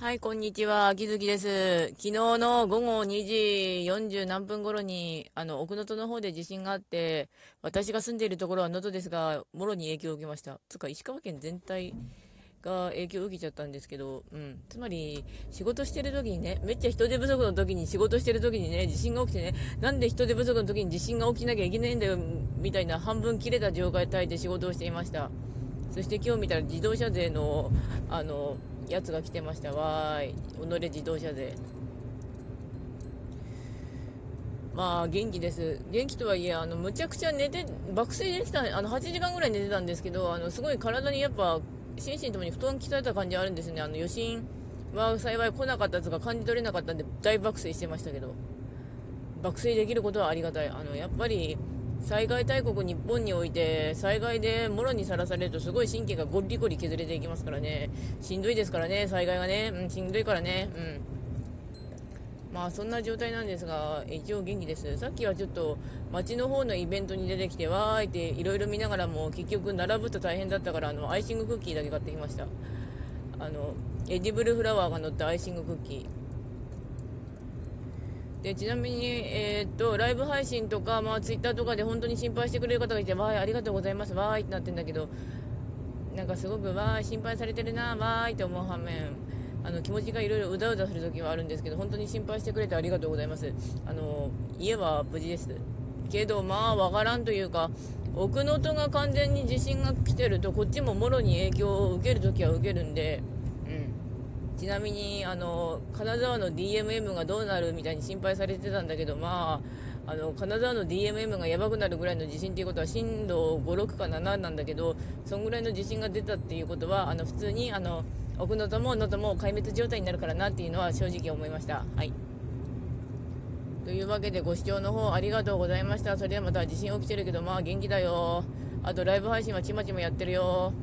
はい、こんにちは。秋月です。昨日の午後2時40何分頃に、あの、奥能登の方で地震があって、私が住んでいるところは能登ですが、もろに影響を受けました。つか、石川県全体が影響を受けちゃったんですけど、うん。つまり、仕事してる時にね、めっちゃ人手不足の時に仕事してる時にね、地震が起きてね、なんで人手不足の時に地震が起きなきゃいけないんだよ、みたいな半分切れた状態で仕事をしていました。そして今日見たら自動車税の、あの、やつが来てました。わーい。己自動車税。まあ元気です。元気とはいえあのむちゃくちゃ寝て爆睡できたあの8時間ぐらい寝てたんですけどあのすごい体にやっぱ心身ともに布団鍛えた感じあるんですね。あの余震は幸い来なかったとか感じ取れなかったんで大爆睡してましたけど。爆睡できることはありがたい。あのやっぱり災害大国日本において災害でもろにさらされるとすごい神経がゴリゴリ削れていきますからね。しんどいですからね災害がね、うん、しんどいからね。うん。まあそんな状態なんですが一応元気です。さっきはちょっと街の方のイベントに出てきてわーいっていろいろ見ながらも結局並ぶと大変だったからあのアイシングクッキーだけ買ってきました。あのエディブルフラワーが乗ったアイシングクッキー。でちなみに、えー、っとライブ配信とか、まあ、ツイッターとかで本当に心配してくれる方がいて、わーい、ありがとうございます、わーいってなってるんだけど、なんかすごく、わーい、心配されてるな、わーいって思う反面、あの気持ちがいろいろうだうだするときはあるんですけど、本当に心配してくれてありがとうございます。あの家は無事です。けど、まあ、わからんというか、奥能登が完全に地震が来てると、こっちももろに影響を受けるときは受けるんで、ちなみにあの金沢の DMM がどうなるみたいに心配されてたんだけど、まあ、あの金沢の DMM がやばくなるぐらいの地震ということは震度5、6か7なんだけど、そんぐらいの地震が出たっていうことは、あの普通にあの奥能登も能登も壊滅状態になるからなっていうのは正直思いました。はいというわけでご視聴の方ありがとうございました。それではまた地震起きてるけど、まあ元気だよ。あとライブ配信はちまちまやってるよ。